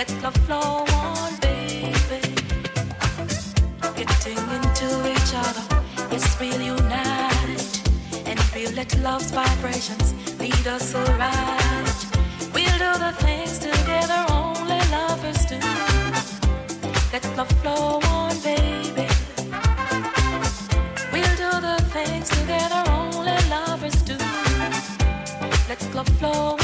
let love flow on, baby. Getting into each other, let's and love's vibrations lead us. We'll do the things together only lovers do. Let love flow on, baby. We'll do the things together only lovers do. Let love flow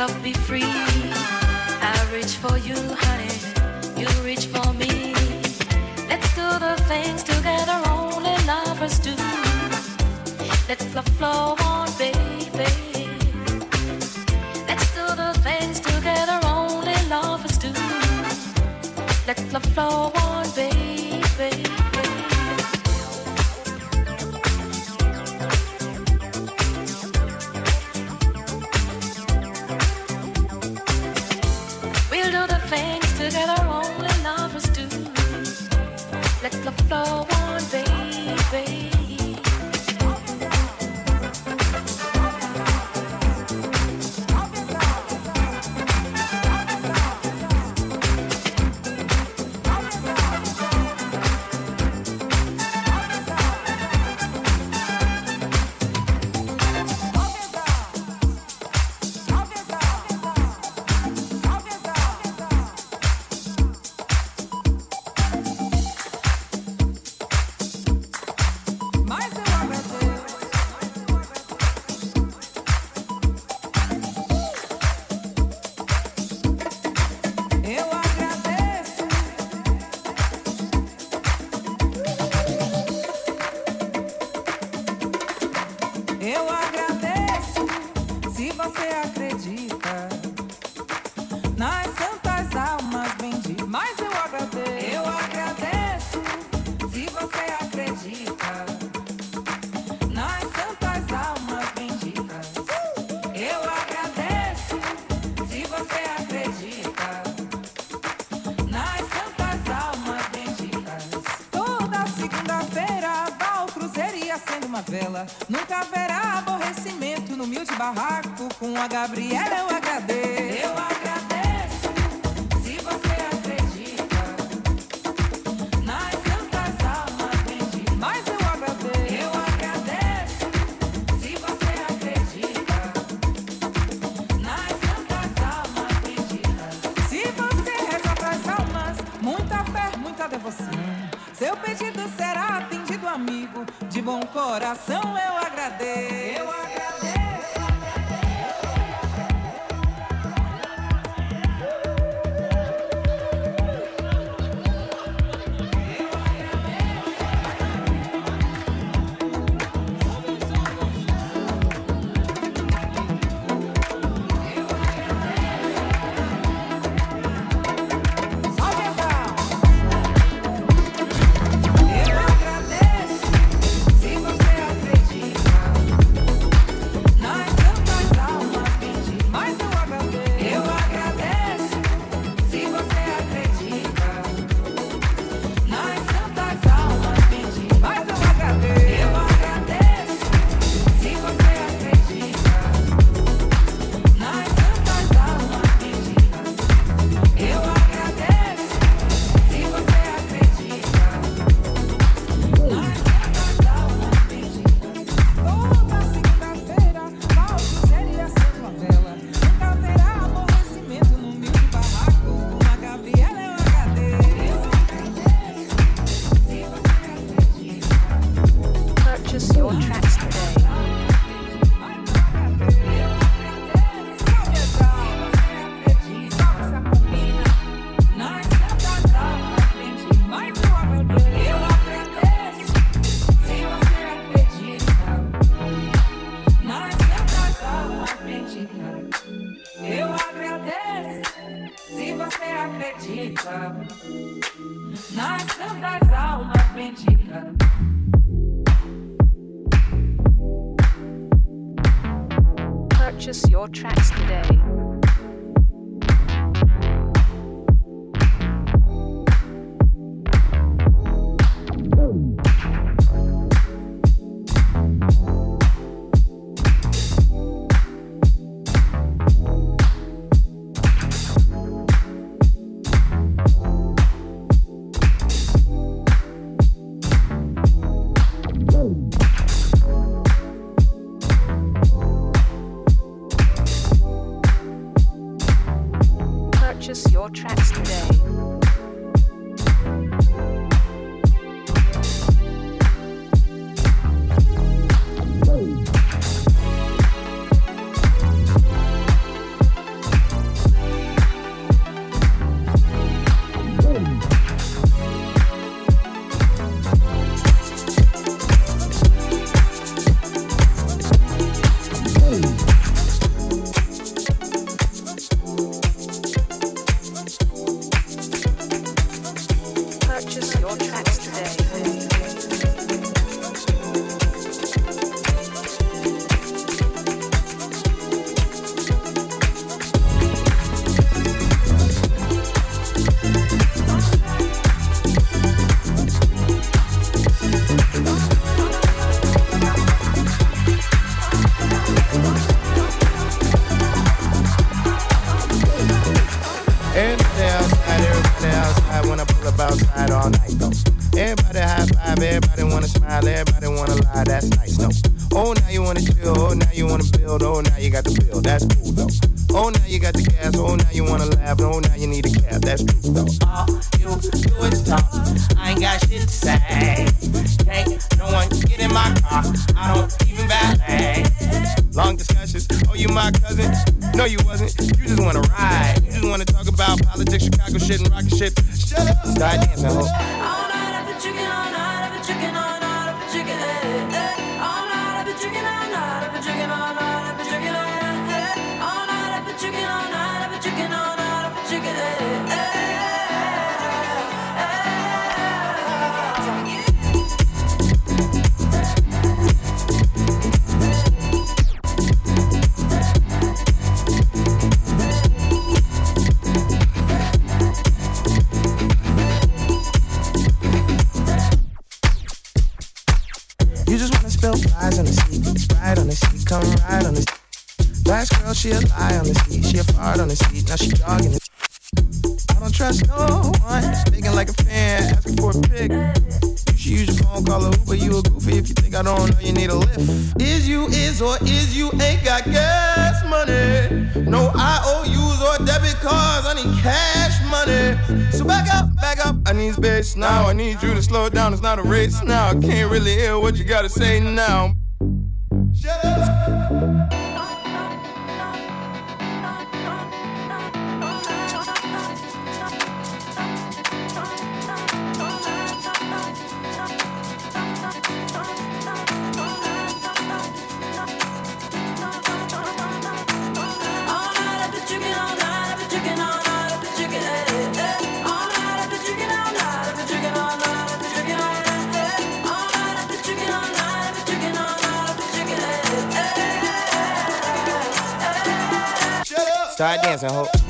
love be free. I reach for you, honey. You reach for me. Let's do the things together only lovers do. Let love flow on, baby. Let's do the things together only lovers do. Let love flow on. favela. Nunca haverá aborrecimento no humilde barraco. Com a Gabriela eu agradeço, Eu. now. I need you to slow down, it's not a race now. I can't really hear what you gotta say now. Shut up. Start dancing, ho.